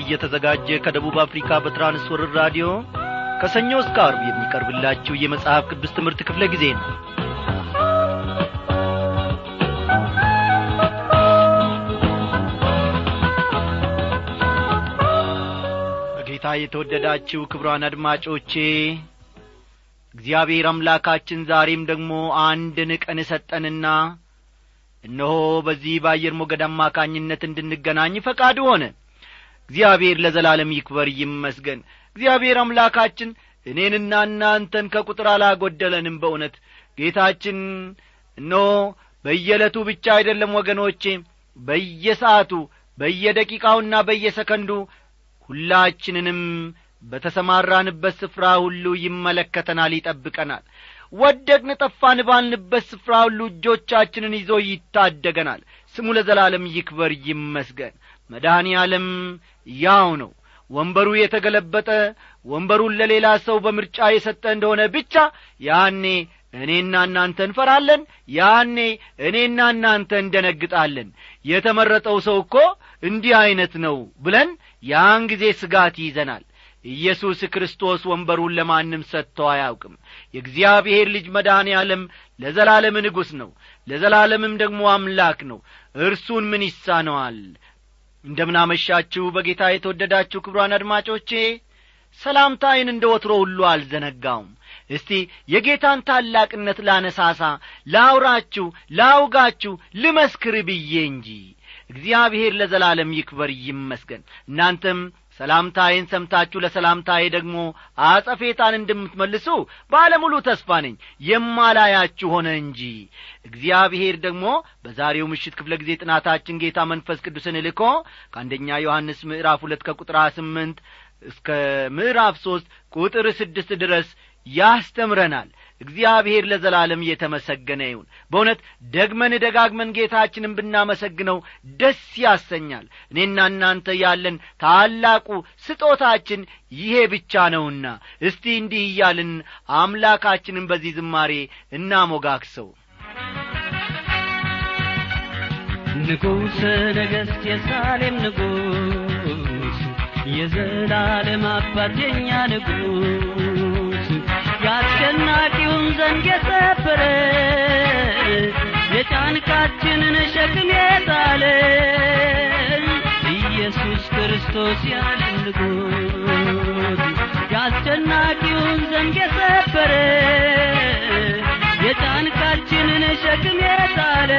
እየተዘጋጀ ከደቡብ አፍሪካ በትራንስወርር ራዲዮ ከሰኞ እስከ አርብ የሚቀርብላችሁ የመጽሐፍ ቅዱስ ትምህርት ክፍለ ጊዜ ነው። በጌታ የተወደዳችሁ ክብሯን አድማጮቼ እግዚአብሔር አምላካችን ዛሬም ደግሞ አንድን ቀን ሰጠንና እነሆ በዚህ በአየር ሞገድ አማካኝነት እንድንገናኝ ፈቃድ ሆነ እግዚአብሔር ለዘላለም ይክበር ይመስገን። እግዚአብሔር አምላካችን እኔንና እናንተን ከቁጥር አላጐደለንም በእውነት። ጌታችን እነሆ በየዕለቱ ብቻ አይደለም ወገኖቼ በየሰዓቱ በየደቂቃውና በየሰከንዱ ሁላችንንም በተሰማራንበት ስፍራ ሁሉ ይመለከተናል ይጠብቀናል። ወደቅን ጠፋን ባልንበት ስፍራ ሁሉ እጆቻችንን ይዞ ይታደገናል። ስሙ ለዘላለም ይክበር ይመስገን መድኃኔ ዓለም ያው ነው። ወንበሩ የተገለበጠ ወንበሩን ለሌላ ሰው በምርጫ የሰጠ እንደሆነ ብቻ ያኔ እኔና እናንተ እንፈራለን ያኔ እኔና እናንተ እንደነግጣለን። የተመረጠው ሰው እኮ እንዲህ ዐይነት ነው ብለን ያን ጊዜ ስጋት ይዘናል። ኢየሱስ ክርስቶስ ወንበሩን ለማንም ሰጥቶ አያውቅም። የእግዚአብሔር ልጅ መድኃኔ ዓለም ለዘላለም ንጉሥ ነው ለዘላለምም ደግሞ አምላክ ነው። እርሱን ምን ይሳነዋል እንደምናመሻችሁ በጌታ የተወደዳችሁ ክብሯን አድማጮቼ ሰላምታይን እንደ ወትሮ ሁሉ አልዘነጋውም። እስቲ የጌታን ታላቅነት ላነሳሳ ላውራችሁ ላውጋችሁ ልመስክር ብዬ እንጂ። እግዚአብሔር ለዘላለም ይክበር ይመስገን። እናንተም ሰላምታዬን ሰምታችሁ ለሰላምታዬ ደግሞ አጸፌታን እንደምትመልሱ ባለሙሉ ተስፋ ነኝ። የማላያችሁ ሆነ እንጂ። እግዚአብሔር ደግሞ በዛሬው ምሽት ክፍለ ጊዜ ጥናታችን ጌታ መንፈስ ቅዱስን ልኮ ከአንደኛ ዮሐንስ ምዕራፍ ሁለት ከቁጥር ስምንት እስከ ምዕራፍ ሦስት ቁጥር ስድስት ድረስ ያስተምረናል እግዚአብሔር ለዘላለም እየተመሰገነ ይሁን። በእውነት ደግመን ደጋግመን ጌታችንን ብናመሰግነው ደስ ያሰኛል። እኔና እናንተ ያለን ታላቁ ስጦታችን ይሄ ብቻ ነውና እስቲ እንዲህ እያልን አምላካችንን በዚህ ዝማሬ እናሞጋክሰው ንጉሥ ነገሥት የሳሌም ንጉሥ የዘላለም አባት የኛ ንጉሥ የአስጨናቂውን ዘንግ የሰበረ የጫንቃችንን ሸክም የጣለ ኢየሱስ ክርስቶስ ያለ ንጉሥ የአስጨናቂውን ዘንግ የሰበረ የጫንቃችንን ሸክም የጣለ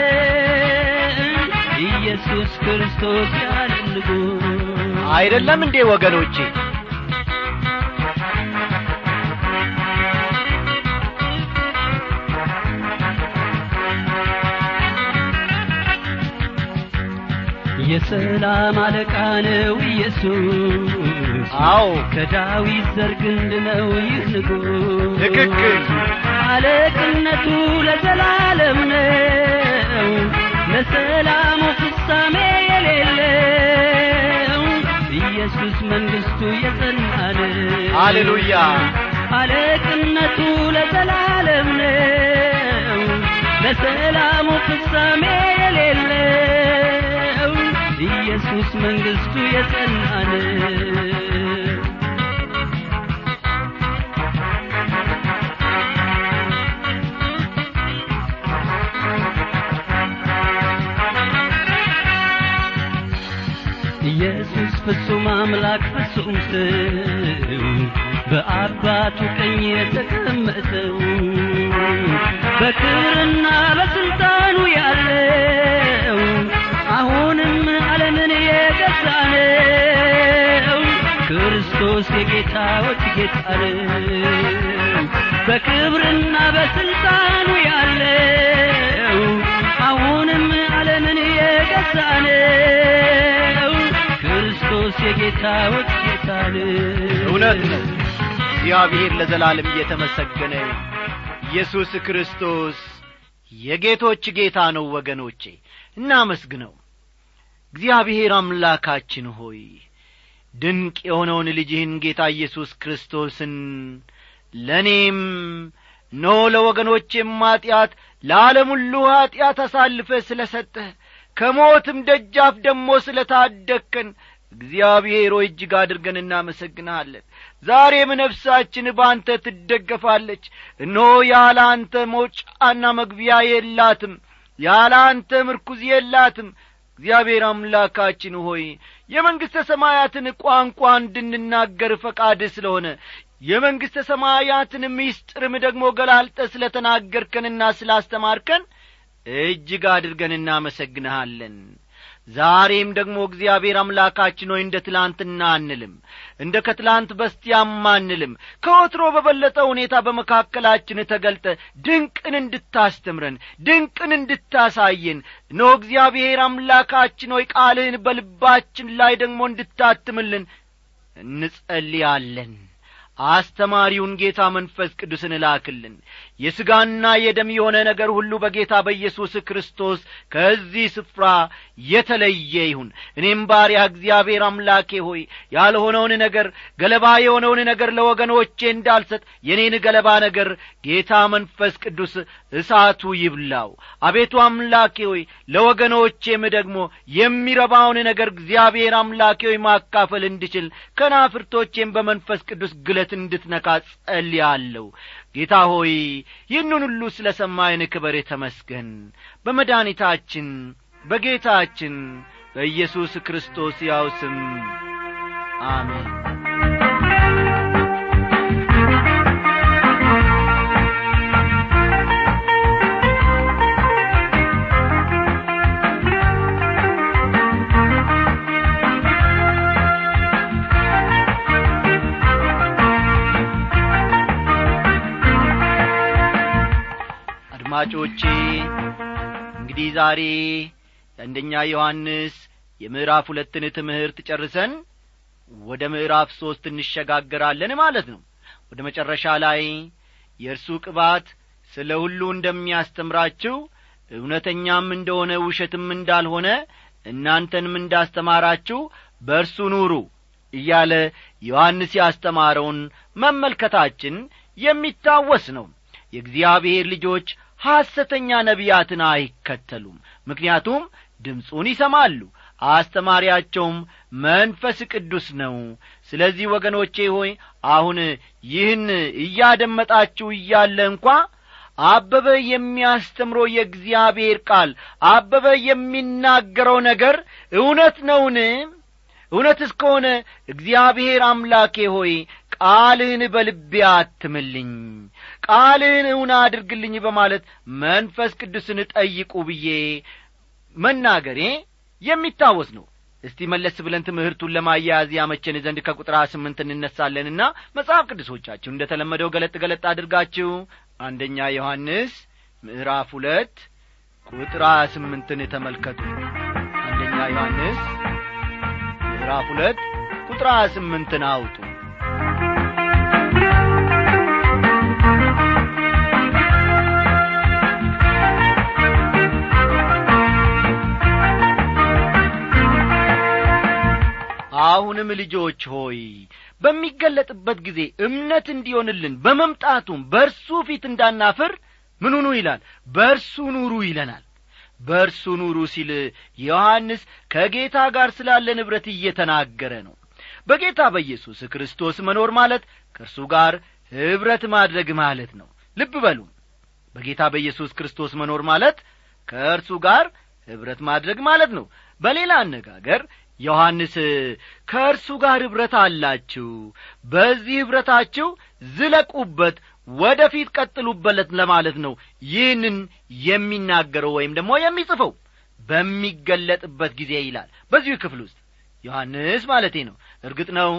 ኢየሱስ ክርስቶስ ያለ ንጉሥ አይደለም እንዴ ወገኖቼ የሰላም አለቃ ነው ኢየሱስ። አዎ። ከዳዊት ዘር ግንድ ነው ይህ ንጉሥ ትክክል። አለቅነቱ ለዘላለም ነው። ለሰላሙ ፍጻሜ የሌለው ኢየሱስ መንግሥቱ የጸና ነው። ሃሌሉያ። አለቅነቱ ለዘላለም ነው። ለሰላሙ ፍጻሜ ኢየሱስ መንግሥቱ የጸና ነው ኢየሱስ ፍጹም አምላክ ፍጹም ሰው በአባቱ ቀኝ የተቀመጠው በክብርና በስልጣኑ ያለው ክርስቶስ የጌታዎች ጌታ ነው በክብርና በስልጣኑ ያለው አሁንም ዓለምን የገዛ ነው ክርስቶስ የጌታዎች ጌታ ነው እውነት ነው። እግዚአብሔር ለዘላለም እየተመሰገነ ኢየሱስ ክርስቶስ የጌቶች ጌታ ነው። ወገኖቼ እናመስግነው። እግዚአብሔር አምላካችን ሆይ ድንቅ የሆነውን ልጅህን ጌታ ኢየሱስ ክርስቶስን ለእኔም ኖ ለወገኖቼም ኀጢአት ለዓለም ሁሉ ኀጢአት አሳልፈ ስለ ሰጠህ ከሞትም ደጃፍ ደሞ ስለ ታደግከን እግዚአብሔር እጅግ አድርገን እናመሰግንሃለን። ዛሬም ነፍሳችን በአንተ ትደገፋለች። እነሆ ያለ አንተ መውጫና መግቢያ የላትም ያለ አንተ ምርኩዝ የላትም እግዚአብሔር አምላካችን ሆይ የመንግሥተ ሰማያትን ቋንቋ እንድንናገር ፈቃድ ስለሆነ የመንግሥተ ሰማያትን ምስጢርም ደግሞ ገላልጠ ስለ ተናገርከንና ስላስተማርከን እጅግ አድርገን እናመሰግንሃለን ዛሬም ደግሞ እግዚአብሔር አምላካችን ሆይ እንደ ትላንትና አንልም እንደ ከትላንት በስቲያም አንልም። ከወትሮ በበለጠ ሁኔታ በመካከላችን ተገልጠ ድንቅን እንድታስተምረን ድንቅን እንድታሳየን ኖ እግዚአብሔር አምላካችን ሆይ ቃልህን በልባችን ላይ ደግሞ እንድታትምልን እንጸልያለን። አስተማሪውን ጌታ መንፈስ ቅዱስን እላክልን የሥጋና የደም የሆነ ነገር ሁሉ በጌታ በኢየሱስ ክርስቶስ ከዚህ ስፍራ የተለየ ይሁን። እኔም ባሪያ እግዚአብሔር አምላኬ ሆይ ያልሆነውን ነገር ገለባ የሆነውን ነገር ለወገኖቼ እንዳልሰጥ የኔን ገለባ ነገር ጌታ መንፈስ ቅዱስ እሳቱ ይብላው። አቤቱ አምላኬ ሆይ ለወገኖቼም ደግሞ የሚረባውን ነገር እግዚአብሔር አምላኬ ሆይ ማካፈል እንድችል ከናፍርቶቼም በመንፈስ ቅዱስ ግለት እንድትነካ ጸልያለሁ። ጌታ ሆይ ይህንን ሁሉ ስለ ሰማይን ክበር ተመስገን በመድኃኒታችን በጌታችን በኢየሱስ ክርስቶስ ያው ስም አሜን አድማጮቼ እንግዲህ ዛሬ የአንደኛ ዮሐንስ የምዕራፍ ሁለትን ትምህርት ጨርሰን ወደ ምዕራፍ ሦስት እንሸጋገራለን ማለት ነው። ወደ መጨረሻ ላይ የእርሱ ቅባት ስለ ሁሉ እንደሚያስተምራችሁ እውነተኛም እንደሆነ ውሸትም እንዳልሆነ እናንተንም እንዳስተማራችሁ በእርሱ ኑሩ እያለ ዮሐንስ ያስተማረውን መመልከታችን የሚታወስ ነው። የእግዚአብሔር ልጆች ሐሰተኛ ነቢያትን አይከተሉም። ምክንያቱም ድምፁን ይሰማሉ አስተማሪያቸውም መንፈስ ቅዱስ ነው። ስለዚህ ወገኖቼ ሆይ አሁን ይህን እያደመጣችሁ እያለ እንኳ አበበ የሚያስተምረው የእግዚአብሔር ቃል አበበ የሚናገረው ነገር እውነት ነውን? እውነት እስከሆነ እግዚአብሔር አምላኬ ሆይ ቃልህን በልቤ አትምልኝ ቃልህን እውን አድርግልኝ በማለት መንፈስ ቅዱስን ጠይቁ ብዬ መናገሬ የሚታወስ ነው። እስቲ መለስ ብለን ትምህርቱን ለማያያዝ ያመቸን ዘንድ ከቁጥር ስምንት እንነሳለንና መጽሐፍ ቅዱሶቻችሁ እንደ ተለመደው ገለጥ ገለጥ አድርጋችሁ አንደኛ ዮሐንስ ምዕራፍ ሁለት ቁጥር ስምንትን ተመልከቱ። አንደኛ ዮሐንስ ምዕራፍ ሁለት ቁጥር ስምንትን አውጡ አሁንም ልጆች ሆይ በሚገለጥበት ጊዜ እምነት እንዲሆንልን በመምጣቱም በእርሱ ፊት እንዳናፍር ምን ሁኑ ይላል? በእርሱ ኑሩ ይለናል። በእርሱ ኑሩ ሲል ዮሐንስ ከጌታ ጋር ስላለ ንብረት እየተናገረ ነው። በጌታ በኢየሱስ ክርስቶስ መኖር ማለት ከእርሱ ጋር ኅብረት ማድረግ ማለት ነው። ልብ በሉ። በጌታ በኢየሱስ ክርስቶስ መኖር ማለት ከእርሱ ጋር ኅብረት ማድረግ ማለት ነው። በሌላ አነጋገር ዮሐንስ ከእርሱ ጋር ኅብረት አላችሁ። በዚህ ኅብረታችሁ ዝለቁበት ወደ ፊት ቀጥሉበለት ለማለት ነው ይህንን የሚናገረው ወይም ደግሞ የሚጽፈው። በሚገለጥበት ጊዜ ይላል። በዚሁ ክፍል ውስጥ ዮሐንስ ማለቴ ነው። እርግጥ ነው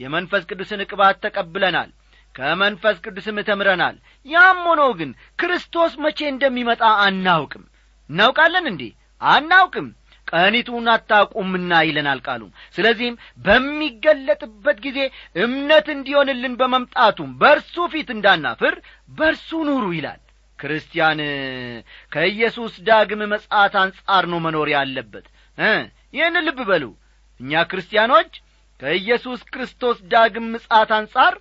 የመንፈስ ቅዱስን ቅባት ተቀብለናል ከመንፈስ ቅዱስም ተምረናል። ያም ሆኖ ግን ክርስቶስ መቼ እንደሚመጣ አናውቅም። እናውቃለን እንዴ? አናውቅም ቀኒቱን አታውቁምና ይለናል ቃሉ ስለዚህም በሚገለጥበት ጊዜ እምነት እንዲሆንልን በመምጣቱም በእርሱ ፊት እንዳናፍር በእርሱ ኑሩ ይላል። ክርስቲያን ከኢየሱስ ዳግም መጻት አንጻር ነው መኖር ያለበት። ይህን ልብ በሉ። እኛ ክርስቲያኖች ከኢየሱስ ክርስቶስ ዳግም ምጻት አንጻር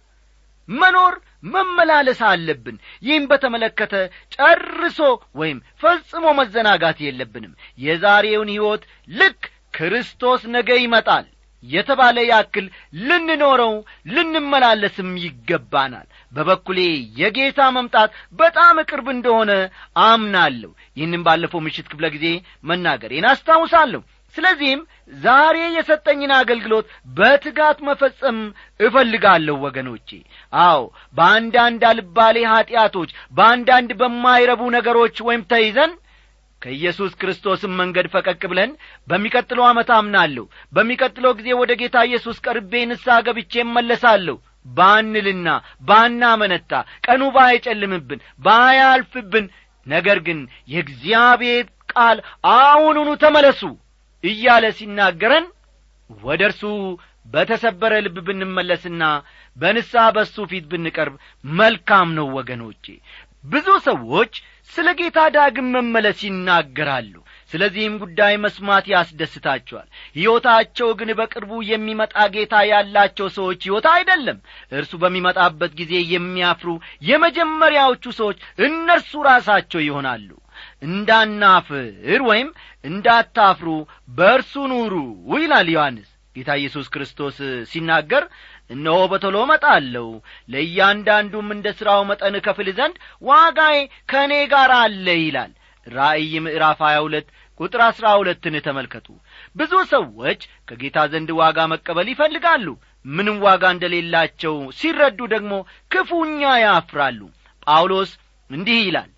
መኖር መመላለስ አለብን። ይህም በተመለከተ ጨርሶ ወይም ፈጽሞ መዘናጋት የለብንም። የዛሬውን ሕይወት ልክ ክርስቶስ ነገ ይመጣል የተባለ ያክል ልንኖረው ልንመላለስም ይገባናል። በበኩሌ የጌታ መምጣት በጣም ቅርብ እንደሆነ አምናለሁ። ይህንም ባለፈው ምሽት ክፍለ ጊዜ መናገሬን አስታውሳለሁ ስለዚህም ዛሬ የሰጠኝን አገልግሎት በትጋት መፈጸም እፈልጋለሁ ወገኖቼ። አዎ በአንዳንድ አልባሌ ኀጢአቶች በአንዳንድ በማይረቡ ነገሮች ወይም ተይዘን ከኢየሱስ ክርስቶስም መንገድ ፈቀቅ ብለን በሚቀጥለው ዓመት አምናለሁ። በሚቀጥለው ጊዜ ወደ ጌታ ኢየሱስ ቀርቤ ንስሐ ገብቼ እመለሳለሁ። ባንልና ባናመነታ ቀኑ ባይጨልምብን ባያልፍብን ነገር ግን የእግዚአብሔር ቃል አሁኑኑ ተመለሱ እያለ ሲናገረን ወደ እርሱ በተሰበረ ልብ ብንመለስና በንስሐ በሱ ፊት ብንቀርብ መልካም ነው ወገኖቼ። ብዙ ሰዎች ስለ ጌታ ዳግም መመለስ ይናገራሉ። ስለዚህም ጉዳይ መስማት ያስደስታቸዋል። ሕይወታቸው ግን በቅርቡ የሚመጣ ጌታ ያላቸው ሰዎች ሕይወት አይደለም። እርሱ በሚመጣበት ጊዜ የሚያፍሩ የመጀመሪያዎቹ ሰዎች እነርሱ ራሳቸው ይሆናሉ እንዳናፍር ወይም እንዳታፍሩ በእርሱ ኑሩ ይላል ዮሐንስ። ጌታ ኢየሱስ ክርስቶስ ሲናገር እነሆ በቶሎ መጣለሁ ለእያንዳንዱም እንደ ሥራው መጠን ከፍል ዘንድ ዋጋዬ ከእኔ ጋር አለ ይላል። ራእይ ምዕራፍ ሀያ ሁለት ቁጥር አሥራ ሁለትን ተመልከቱ። ብዙ ሰዎች ከጌታ ዘንድ ዋጋ መቀበል ይፈልጋሉ። ምንም ዋጋ እንደሌላቸው ሲረዱ ደግሞ ክፉኛ ያፍራሉ። ጳውሎስ እንዲህ ይላል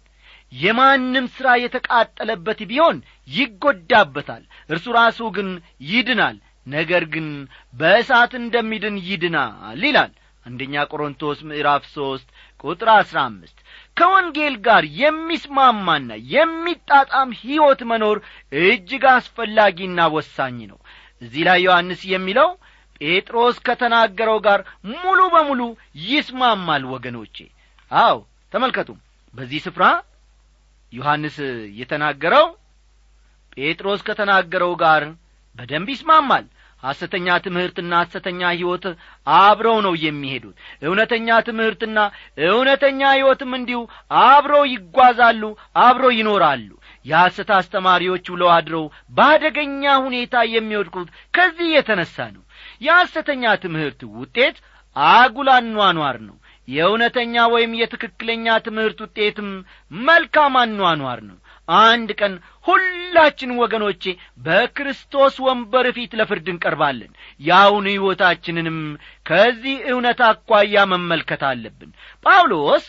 የማንም ሥራ የተቃጠለበት ቢሆን ይጐዳበታል። እርሱ ራሱ ግን ይድናል ነገር ግን በእሳት እንደሚድን ይድናል ይላል። አንደኛ ቆሮንቶስ ምዕራፍ ሦስት ቁጥር አሥራ አምስት ከወንጌል ጋር የሚስማማና የሚጣጣም ሕይወት መኖር እጅግ አስፈላጊና ወሳኝ ነው። እዚህ ላይ ዮሐንስ የሚለው ጴጥሮስ ከተናገረው ጋር ሙሉ በሙሉ ይስማማል ወገኖቼ። አው ተመልከቱ። በዚህ ስፍራ ዮሐንስ የተናገረው ጴጥሮስ ከተናገረው ጋር በደንብ ይስማማል። ሐሰተኛ ትምህርትና ሐሰተኛ ሕይወት አብረው ነው የሚሄዱት። እውነተኛ ትምህርትና እውነተኛ ሕይወትም እንዲሁ አብረው ይጓዛሉ አብረው ይኖራሉ። የሐሰት አስተማሪዎች ውለው አድረው በአደገኛ ሁኔታ የሚወድቁት ከዚህ የተነሣ ነው። የሐሰተኛ ትምህርት ውጤት አጉል አኗኗር ነው የእውነተኛ ወይም የትክክለኛ ትምህርት ውጤትም መልካም አኗኗር ነው። አንድ ቀን ሁላችን ወገኖቼ በክርስቶስ ወንበር ፊት ለፍርድ እንቀርባለን። የአሁኑ ሕይወታችንንም ከዚህ እውነት አኳያ መመልከት አለብን። ጳውሎስ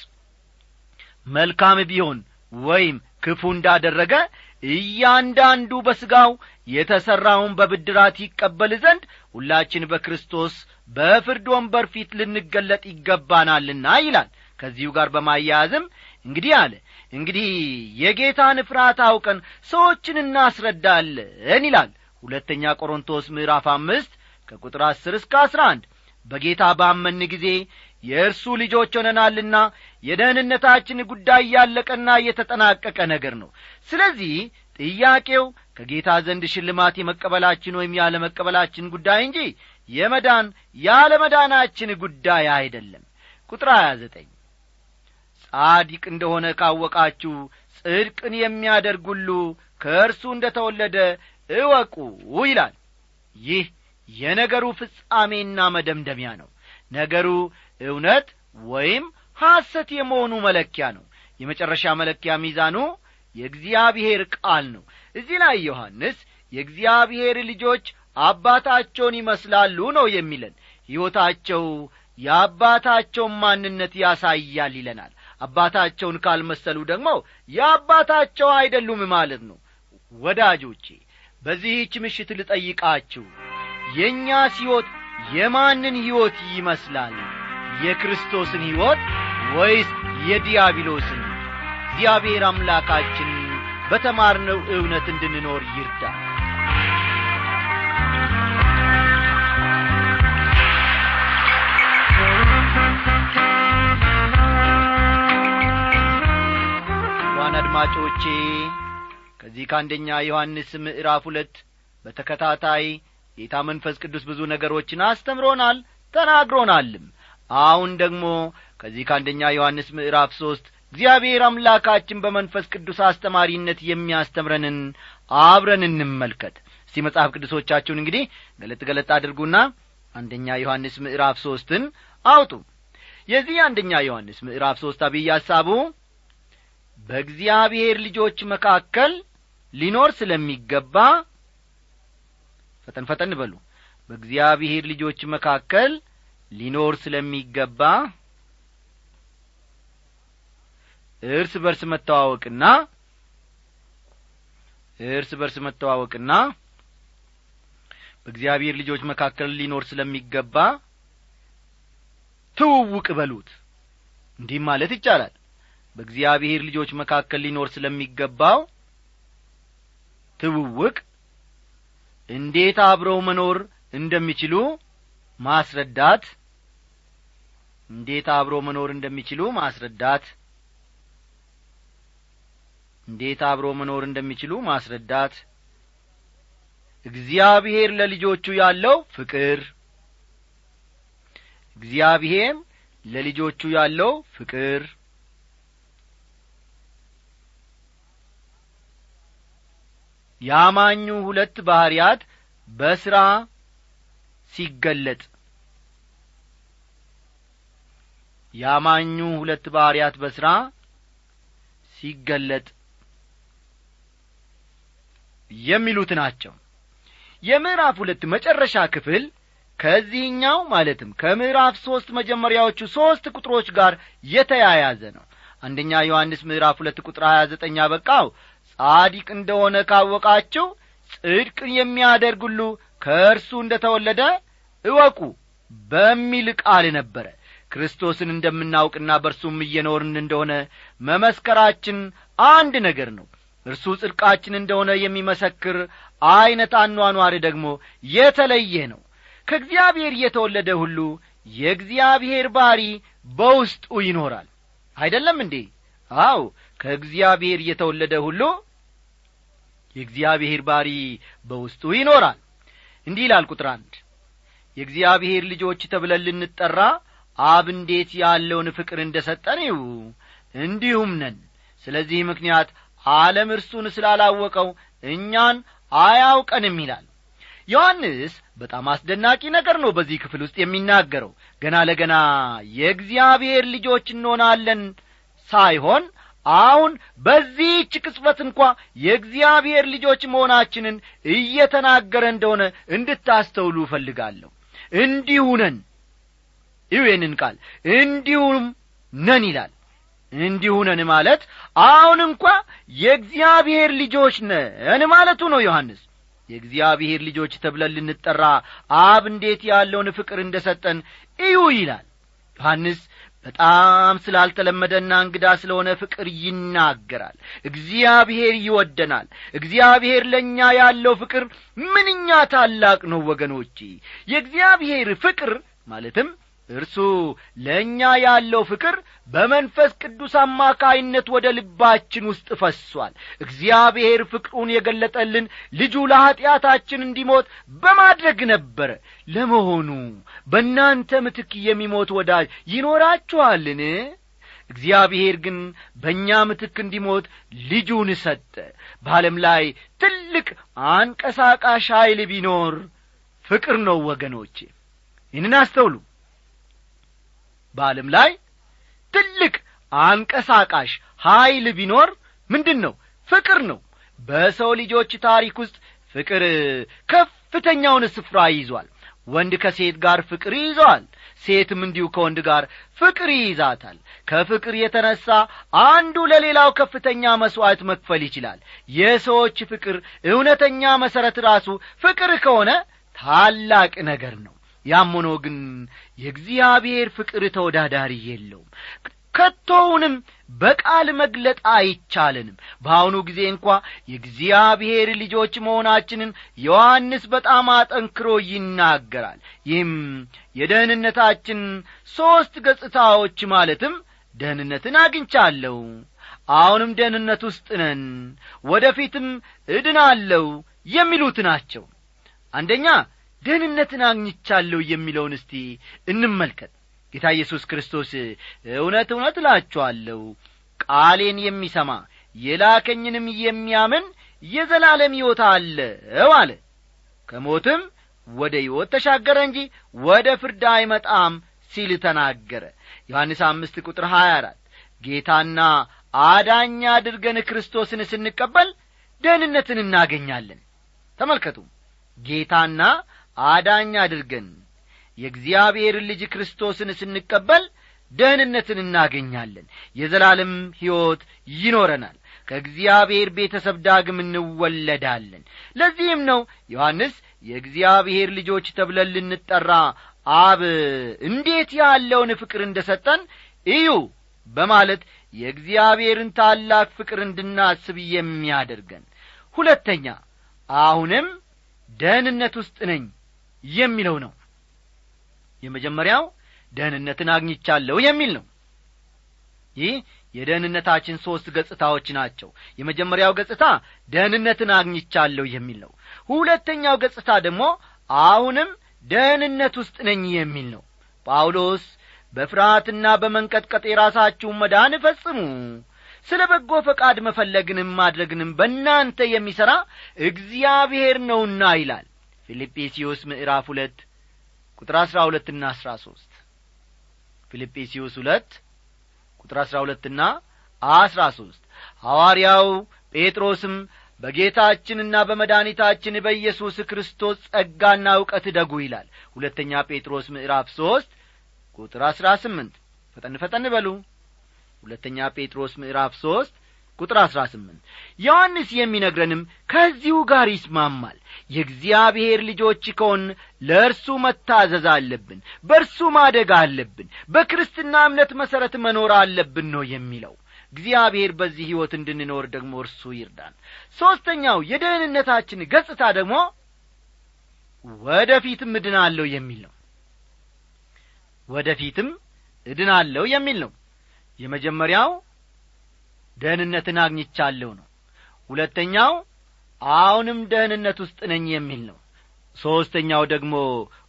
መልካም ቢሆን ወይም ክፉ እንዳደረገ እያንዳንዱ በሥጋው የተሠራውን በብድራት ይቀበል ዘንድ ሁላችን በክርስቶስ በፍርድ ወንበር ፊት ልንገለጥ ይገባናልና ይላል። ከዚሁ ጋር በማያያዝም እንግዲህ አለ እንግዲህ የጌታን ፍርሃት አውቀን ሰዎችን እናስረዳለን ይላል። ሁለተኛ ቆሮንቶስ ምዕራፍ አምስት ከቁጥር አስር እስከ አስራ አንድ በጌታ ባመን ጊዜ የእርሱ ልጆች ሆነናልና የደህንነታችን ጉዳይ ያለቀና የተጠናቀቀ ነገር ነው። ስለዚህ ጥያቄው ከጌታ ዘንድ ሽልማት የመቀበላችን ወይም ያለመቀበላችን ጉዳይ እንጂ የመዳን ያለመዳናችን ጉዳይ አይደለም። ቁጥር ሀያ ዘጠኝ ጻዲቅ እንደሆነ ካወቃችሁ ጽድቅን የሚያደርግ ሁሉ ከእርሱ እንደ ተወለደ እወቁ ይላል። ይህ የነገሩ ፍጻሜና መደምደሚያ ነው። ነገሩ እውነት ወይም ሐሰት የመሆኑ መለኪያ ነው። የመጨረሻ መለኪያ ሚዛኑ የእግዚአብሔር ቃል ነው። እዚህ ላይ ዮሐንስ የእግዚአብሔር ልጆች አባታቸውን ይመስላሉ ነው የሚለን። ሕይወታቸው የአባታቸውን ማንነት ያሳያል ይለናል። አባታቸውን ካልመሰሉ ደግሞ የአባታቸው አይደሉም ማለት ነው። ወዳጆቼ በዚህች ምሽት ልጠይቃችሁ የእኛስ ሕይወት የማንን ሕይወት ይመስላል? የክርስቶስን ሕይወት ወይስ የዲያብሎስን? እግዚአብሔር አምላካችን በተማርነው እውነት እንድንኖር ይርዳል አድማጮቼ ከዚህ ከአንደኛ ዮሐንስ ምዕራፍ ሁለት በተከታታይ ጌታ መንፈስ ቅዱስ ብዙ ነገሮችን አስተምሮናል ተናግሮናልም። አሁን ደግሞ ከዚህ ከአንደኛ ዮሐንስ ምዕራፍ ሦስት እግዚአብሔር አምላካችን በመንፈስ ቅዱስ አስተማሪነት የሚያስተምረንን አብረን እንመልከት። እስቲ መጽሐፍ ቅዱሶቻችሁን እንግዲህ ገለጥ ገለጥ አድርጉና አንደኛ ዮሐንስ ምዕራፍ ሦስትን አውጡ። የዚህ አንደኛ ዮሐንስ ምዕራፍ ሦስት አብይ ሐሳቡ በእግዚአብሔር ልጆች መካከል ሊኖር ስለሚገባ ፈጠን ፈጠን በሉ። በእግዚአብሔር ልጆች መካከል ሊኖር ስለሚገባ እርስ በርስ መተዋወቅና እርስ በርስ መተዋወቅና በእግዚአብሔር ልጆች መካከል ሊኖር ስለሚገባ ትውውቅ በሉት። እንዲህ ማለት ይቻላል በእግዚአብሔር ልጆች መካከል ሊኖር ስለሚገባው ትውውቅ እንዴት አብረው መኖር እንደሚችሉ ማስረዳት እንዴት አብረው መኖር እንደሚችሉ ማስረዳት እንዴት አብሮ መኖር እንደሚችሉ ማስረዳት እግዚአብሔር ለልጆቹ ያለው ፍቅር እግዚአብሔር ለልጆቹ ያለው ፍቅር ያማኙ ሁለት ባሕርያት በሥራ ሲገለጥ። ያማኙ ሁለት ባሕርያት በሥራ ሲገለጥ የሚሉት ናቸው። የምዕራፍ ሁለት መጨረሻ ክፍል ከዚህኛው ማለትም ከምዕራፍ ሦስት መጀመሪያዎቹ ሦስት ቁጥሮች ጋር የተያያዘ ነው። አንደኛ ዮሐንስ ምዕራፍ ሁለት ቁጥር ሀያ ዘጠኝ አበቃው ጻዲቅ እንደሆነ ካወቃችሁ ጽድቅን የሚያደርግ ሁሉ ከእርሱ እንደ ተወለደ እወቁ በሚል ቃል ነበረ። ክርስቶስን እንደምናውቅና በእርሱም እየኖርን እንደሆነ መመስከራችን አንድ ነገር ነው። እርሱ ጽድቃችን እንደሆነ የሚመሰክር ዐይነት አኗኗር ደግሞ የተለየ ነው። ከእግዚአብሔር የተወለደ ሁሉ የእግዚአብሔር ባሪ በውስጡ ይኖራል። አይደለም እንዴ? አው ከእግዚአብሔር የተወለደ ሁሉ የእግዚአብሔር ባሪ በውስጡ ይኖራል። እንዲህ ይላል ቁጥር አንድ የእግዚአብሔር ልጆች ተብለን ልንጠራ አብ እንዴት ያለውን ፍቅር እንደ ሰጠን ይው እንዲሁም ነን። ስለዚህ ምክንያት ዓለም እርሱን ስላላወቀው እኛን አያውቀንም ይላል። ዮሐንስ በጣም አስደናቂ ነገር ነው በዚህ ክፍል ውስጥ የሚናገረው። ገና ለገና የእግዚአብሔር ልጆች እንሆናለን ሳይሆን አሁን በዚህች ቅጽበት እንኳ የእግዚአብሔር ልጆች መሆናችንን እየተናገረ እንደሆነ እንድታስተውሉ እፈልጋለሁ። እንዲሁ ነን። ይህንን ቃል። እንዲሁም ነን ይላል። እንዲሁ ነን ማለት አሁን እንኳ የእግዚአብሔር ልጆች ነን ማለቱ ነው ዮሐንስ። የእግዚአብሔር ልጆች ተብለን ልንጠራ አብ እንዴት ያለውን ፍቅር እንደ ሰጠን እዩ ይላል። ዮሐንስ በጣም ስላልተለመደና እንግዳ ስለሆነ ፍቅር ይናገራል። እግዚአብሔር ይወደናል። እግዚአብሔር ለእኛ ያለው ፍቅር ምንኛ ታላቅ ነው ወገኖቼ! የእግዚአብሔር ፍቅር ማለትም እርሱ ለእኛ ያለው ፍቅር በመንፈስ ቅዱስ አማካይነት ወደ ልባችን ውስጥ ፈሷል። እግዚአብሔር ፍቅሩን የገለጠልን ልጁ ለኀጢአታችን እንዲሞት በማድረግ ነበረ ለመሆኑ በእናንተ ምትክ የሚሞት ወዳጅ ይኖራችኋልን? እግዚአብሔር ግን በእኛ ምትክ እንዲሞት ልጁን ሰጠ። በዓለም ላይ ትልቅ አንቀሳቃሽ ኀይል ቢኖር ፍቅር ነው ወገኖቼ። ይህንን አስተውሉ በዓለም ላይ ትልቅ አንቀሳቃሽ ኀይል ቢኖር ምንድን ነው ፍቅር ነው። በሰው ልጆች ታሪክ ውስጥ ፍቅር ከፍተኛውን ስፍራ ይዟል። ወንድ ከሴት ጋር ፍቅር ይዘዋል ሴትም እንዲሁ ከወንድ ጋር ፍቅር ይይዛታል። ከፍቅር የተነሣ አንዱ ለሌላው ከፍተኛ መሥዋዕት መክፈል ይችላል። የሰዎች ፍቅር እውነተኛ መሠረት ራሱ ፍቅር ከሆነ ታላቅ ነገር ነው ያም ሆኖ ግን የእግዚአብሔር ፍቅር ተወዳዳሪ የለውም። ከቶውንም በቃል መግለጥ አይቻለንም። በአሁኑ ጊዜ እንኳ የእግዚአብሔር ልጆች መሆናችንን ዮሐንስ በጣም አጠንክሮ ይናገራል። ይህም የደህንነታችን ሦስት ገጽታዎች ማለትም ደህንነትን አግኝቻለሁ አሁንም ደህንነት ውስጥ ነን ወደፊትም እድናለሁ የሚሉት ናቸው። አንደኛ ደህንነትን አግኝቻለሁ የሚለውን እስቲ እንመልከት። ጌታ ኢየሱስ ክርስቶስ እውነት እውነት እላችኋለሁ ቃሌን የሚሰማ የላከኝንም የሚያምን የዘላለም ሕይወት አለው አለ። ከሞትም ወደ ሕይወት ተሻገረ እንጂ ወደ ፍርድ አይመጣም ሲል ተናገረ። ዮሐንስ አምስት ቁጥር ሀያ አራት ጌታና አዳኛ አድርገን ክርስቶስን ስንቀበል ደህንነትን እናገኛለን። ተመልከቱ ጌታና አዳኛ አድርገን የእግዚአብሔርን ልጅ ክርስቶስን ስንቀበል ደህንነትን እናገኛለን። የዘላለም ሕይወት ይኖረናል። ከእግዚአብሔር ቤተሰብ ዳግም እንወለዳለን። ለዚህም ነው ዮሐንስ የእግዚአብሔር ልጆች ተብለን ልንጠራ አብ እንዴት ያለውን ፍቅር እንደ ሰጠን እዩ በማለት የእግዚአብሔርን ታላቅ ፍቅር እንድናስብ የሚያደርገን። ሁለተኛ አሁንም ደህንነት ውስጥ ነኝ የሚለው ነው። የመጀመሪያው ደህንነትን አግኝቻለሁ የሚል ነው። ይህ የደህንነታችን ሦስት ገጽታዎች ናቸው። የመጀመሪያው ገጽታ ደህንነትን አግኝቻለሁ የሚል ነው። ሁለተኛው ገጽታ ደግሞ አሁንም ደህንነት ውስጥ ነኝ የሚል ነው። ጳውሎስ በፍርሃትና በመንቀጥቀጥ የራሳችሁን መዳን ፈጽሙ። ስለ በጎ ፈቃድ መፈለግንም ማድረግንም በእናንተ የሚሠራ እግዚአብሔር ነውና ይላል ፊልጵስዩስ ምዕራፍ ሁለት ቁጥር አሥራ ሁለትና አሥራ ሦስት ፊልጵስዩስ ሁለት ቁጥር አሥራ ሁለትና አሥራ ሦስት ሐዋርያው ጴጥሮስም በጌታችንና በመድኃኒታችን በኢየሱስ ክርስቶስ ጸጋና እውቀት ደጉ ይላል። ሁለተኛ ጴጥሮስ ምዕራፍ ሦስት ቁጥር አሥራ ስምንት ፈጠን ፈጠን በሉ። ሁለተኛ ጴጥሮስ ምዕራፍ ሦስት ቁጥር አሥራ ስምንት ዮሐንስ የሚነግረንም ከዚሁ ጋር ይስማማል የእግዚአብሔር ልጆች ከሆን ለእርሱ መታዘዝ አለብን በእርሱ ማደግ አለብን በክርስትና እምነት መሠረት መኖር አለብን ነው የሚለው። እግዚአብሔር በዚህ ሕይወት እንድንኖር ደግሞ እርሱ ይርዳን። ሦስተኛው የደህንነታችን ገጽታ ደግሞ ወደፊትም እድናለሁ የሚል ነው። ወደፊትም እድናለሁ የሚል ነው። የመጀመሪያው ደህንነትን አግኝቻለሁ ነው። ሁለተኛው አሁንም ደህንነት ውስጥ ነኝ የሚል ነው። ሦስተኛው ደግሞ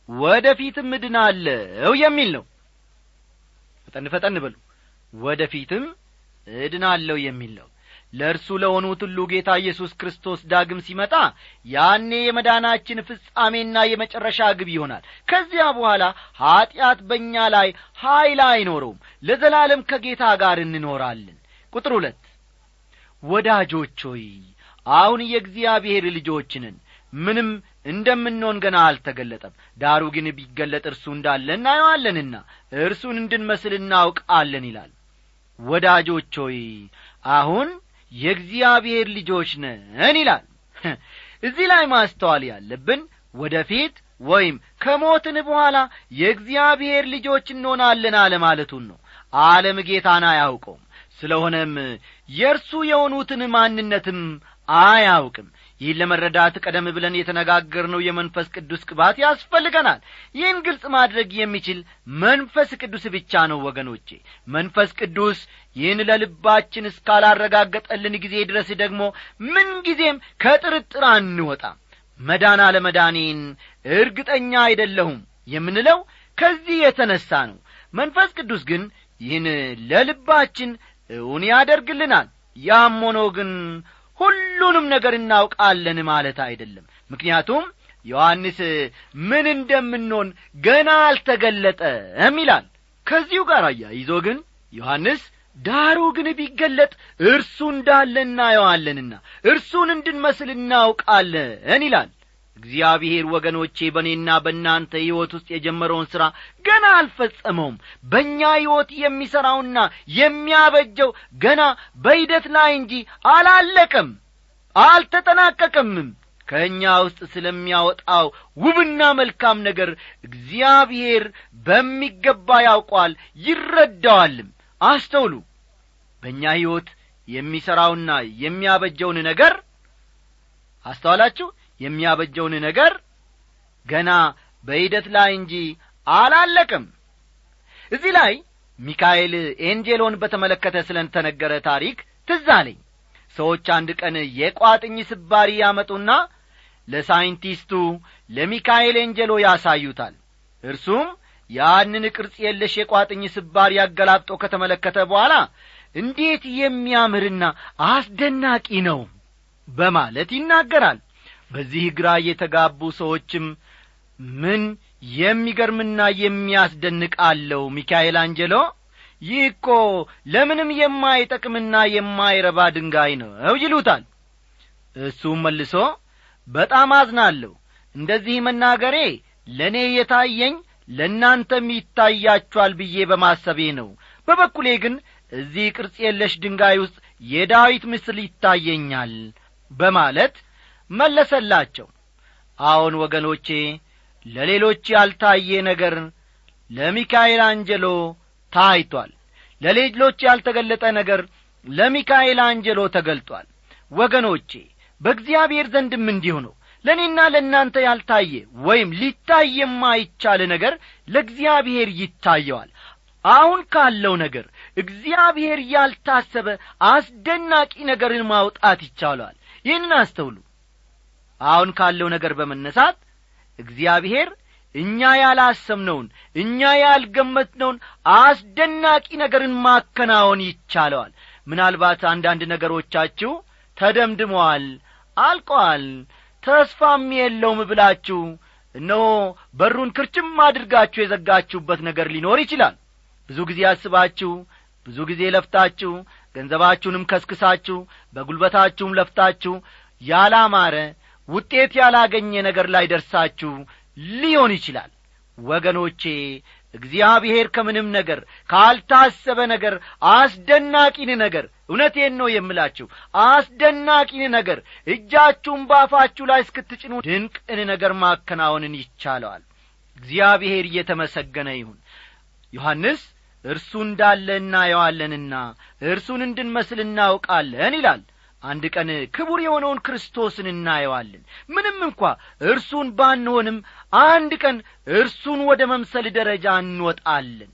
ወደፊትም እድናለሁ የሚል ነው። ፈጠን ፈጠን በሉ። ወደፊትም እድናለሁ የሚል ነው። ለእርሱ ለሆኑት ሁሉ ጌታ ኢየሱስ ክርስቶስ ዳግም ሲመጣ ያኔ የመዳናችን ፍጻሜና የመጨረሻ ግብ ይሆናል። ከዚያ በኋላ ኀጢአት በእኛ ላይ ኀይል አይኖረውም። ለዘላለም ከጌታ ጋር እንኖራለን። ቁጥር ሁለት ወዳጆች ሆይ አሁን የእግዚአብሔር ልጆችንን ምንም እንደምንሆን ገና አልተገለጠም። ዳሩ ግን ቢገለጥ እርሱ እንዳለ እናየዋለንና እርሱን እንድንመስል እናውቃለን ይላል። ወዳጆች ሆይ አሁን የእግዚአብሔር ልጆች ነን ይላል። እዚህ ላይ ማስተዋል ያለብን ወደፊት ወይም ከሞትን በኋላ የእግዚአብሔር ልጆች እንሆናለን አለ ማለቱን ነው። ዓለም ጌታን አያውቀውም። ስለሆነም የእርሱ የሆኑትን ማንነትም አያውቅም። ይህን ለመረዳት ቀደም ብለን የተነጋገርነው የመንፈስ ቅዱስ ቅባት ያስፈልገናል። ይህን ግልጽ ማድረግ የሚችል መንፈስ ቅዱስ ብቻ ነው ወገኖቼ። መንፈስ ቅዱስ ይህን ለልባችን እስካላረጋገጠልን ጊዜ ድረስ ደግሞ ምንጊዜም ከጥርጥር አንወጣም። መዳን አለመዳኔን እርግጠኛ አይደለሁም የምንለው ከዚህ የተነሣ ነው። መንፈስ ቅዱስ ግን ይህን ለልባችን እውን ያደርግልናል። ያም ሆኖ ግን ሁሉንም ነገር እናውቃለን ማለት አይደለም። ምክንያቱም ዮሐንስ ምን እንደምንሆን ገና አልተገለጠም ይላል። ከዚሁ ጋር አያይዞ ግን ዮሐንስ ዳሩ ግን ቢገለጥ እርሱ እንዳለ እናየዋለንና እርሱን እንድንመስል እናውቃለን ይላል እግዚአብሔር ወገኖቼ በእኔና በእናንተ ሕይወት ውስጥ የጀመረውን ሥራ ገና አልፈጸመውም። በእኛ ሕይወት የሚሠራውና የሚያበጀው ገና በሂደት ላይ እንጂ አላለቀም አልተጠናቀቀምም። ከእኛ ውስጥ ስለሚያወጣው ውብና መልካም ነገር እግዚአብሔር በሚገባ ያውቋል ይረዳዋልም። አስተውሉ። በእኛ ሕይወት የሚሠራውና የሚያበጀውን ነገር አስተዋላችሁ የሚያበጀውን ነገር ገና በሂደት ላይ እንጂ አላለቅም። እዚህ ላይ ሚካኤል አንጄሎን በተመለከተ ስለተነገረ ታሪክ ትዝ ሰዎች አንድ ቀን የቋጥኝ ስባሪ ያመጡና ለሳይንቲስቱ ለሚካኤል አንጄሎ ያሳዩታል። እርሱም ያንን ቅርጽ የለሽ የቋጥኝ ስባሪ ያገላብጦ ከተመለከተ በኋላ እንዴት የሚያምርና አስደናቂ ነው በማለት ይናገራል በዚህ ግራ የተጋቡ ሰዎችም ምን የሚገርምና የሚያስደንቅ አለው ሚካኤል አንጀሎ? ይህ እኮ ለምንም የማይጠቅምና የማይረባ ድንጋይ ነው ይሉታል። እሱም መልሶ በጣም አዝናለሁ። እንደዚህ መናገሬ ለእኔ የታየኝ ለእናንተም ይታያችኋል ብዬ በማሰቤ ነው። በበኩሌ ግን እዚህ ቅርጽ የለሽ ድንጋይ ውስጥ የዳዊት ምስል ይታየኛል በማለት መለሰላቸው። አዎን ወገኖቼ ለሌሎች ያልታየ ነገር ለሚካኤል አንጀሎ ታይቷል። ለሌሎች ያልተገለጠ ነገር ለሚካኤል አንጀሎ ተገልጧል። ወገኖቼ በእግዚአብሔር ዘንድም እንዲሁ ነው። ለእኔና ለእናንተ ያልታየ ወይም ሊታይ የማይቻል ነገር ለእግዚአብሔር ይታየዋል። አሁን ካለው ነገር እግዚአብሔር ያልታሰበ አስደናቂ ነገርን ማውጣት ይቻለዋል ይህንን አስተውሉ አሁን ካለው ነገር በመነሳት እግዚአብሔር እኛ ያላሰብነውን እኛ ያልገመትነውን አስደናቂ ነገርን ማከናወን ይቻለዋል። ምናልባት አንዳንድ ነገሮቻችሁ ተደምድመዋል አልቀዋል ተስፋም የለውም ብላችሁ እነሆ በሩን ክርችም አድርጋችሁ የዘጋችሁበት ነገር ሊኖር ይችላል። ብዙ ጊዜ አስባችሁ ብዙ ጊዜ ለፍታችሁ ገንዘባችሁንም ከስክሳችሁ በጒልበታችሁም ለፍታችሁ ያላማረ ውጤት ያላገኘ ነገር ላይ ደርሳችሁ ሊሆን ይችላል። ወገኖቼ እግዚአብሔር ከምንም ነገር ካልታሰበ ነገር አስደናቂን ነገር እውነቴን ነው የምላችሁ አስደናቂን ነገር እጃችሁን ባፋችሁ ላይ እስክትጭኑ ድንቅን ነገር ማከናወንን ይቻለዋል። እግዚአብሔር እየተመሰገነ ይሁን። ዮሐንስ እርሱ እንዳለ እናየዋለንና እርሱን እንድንመስል እናውቃለን ይላል አንድ ቀን ክቡር የሆነውን ክርስቶስን እናየዋለን። ምንም እንኳ እርሱን ባንሆንም አንድ ቀን እርሱን ወደ መምሰል ደረጃ እንወጣለን።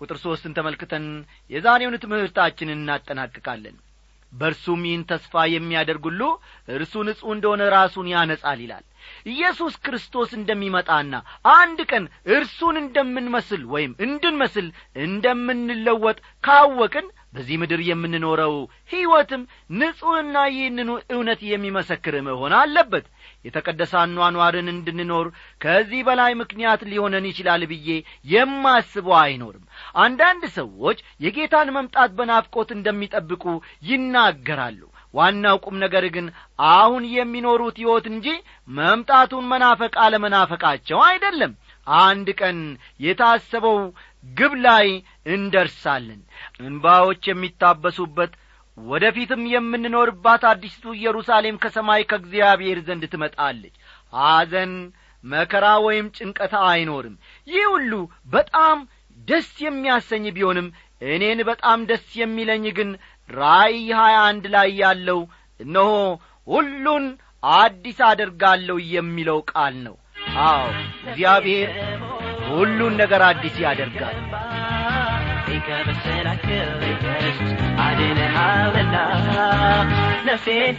ቁጥር ሦስትን ተመልክተን የዛሬውን ትምህርታችንን እናጠናቅቃለን። በእርሱም ይህን ተስፋ የሚያደርግ ሁሉ እርሱ ንጹሕ እንደሆነ ራሱን ያነጻል ይላል። ኢየሱስ ክርስቶስ እንደሚመጣና አንድ ቀን እርሱን እንደምንመስል ወይም እንድንመስል እንደምንለወጥ ካወቅን በዚህ ምድር የምንኖረው ሕይወትም ንጹሕና ይህንኑ እውነት የሚመሰክር መሆን አለበት። የተቀደሰ አኗኗርን እንድንኖር ከዚህ በላይ ምክንያት ሊሆነን ይችላል ብዬ የማስበው አይኖርም። አንዳንድ ሰዎች የጌታን መምጣት በናፍቆት እንደሚጠብቁ ይናገራሉ። ዋናው ቁም ነገር ግን አሁን የሚኖሩት ሕይወት እንጂ መምጣቱን መናፈቅ አለመናፈቃቸው አይደለም። አንድ ቀን የታሰበው ግብ ላይ እንደርሳለን። እንባዎች የሚታበሱበት ወደ ፊትም የምንኖርባት አዲስቱ ኢየሩሳሌም ከሰማይ ከእግዚአብሔር ዘንድ ትመጣለች። ሐዘን መከራ ወይም ጭንቀት አይኖርም። ይህ ሁሉ በጣም ደስ የሚያሰኝ ቢሆንም እኔን በጣም ደስ የሚለኝ ግን ራእይ ሀያ አንድ ላይ ያለው እነሆ ሁሉን አዲስ አደርጋለሁ የሚለው ቃል ነው። አዎ እግዚአብሔር ሁሉን ነገር አዲስ ያደርጋል። ከመሰናክል ኢየሱስ አድነሃልና ነፍሴን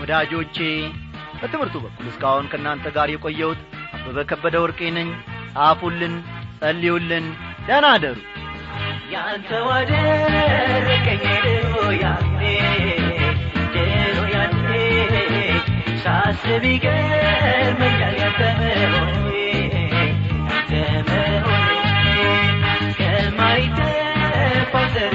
ወዳጆቼ በትምህርቱ በኩል እስካሁን ከእናንተ ጋር የቆየሁት አበበ ከበደ ወርቄ ነኝ። ጻፉልን ጸልዩልን ደህና አደሩ ያንተ ወደረቀኝ ድሮ ያኔ ድሮ ያኔ ሳስብ ይገርመኛል ያንተ መሆኔ después de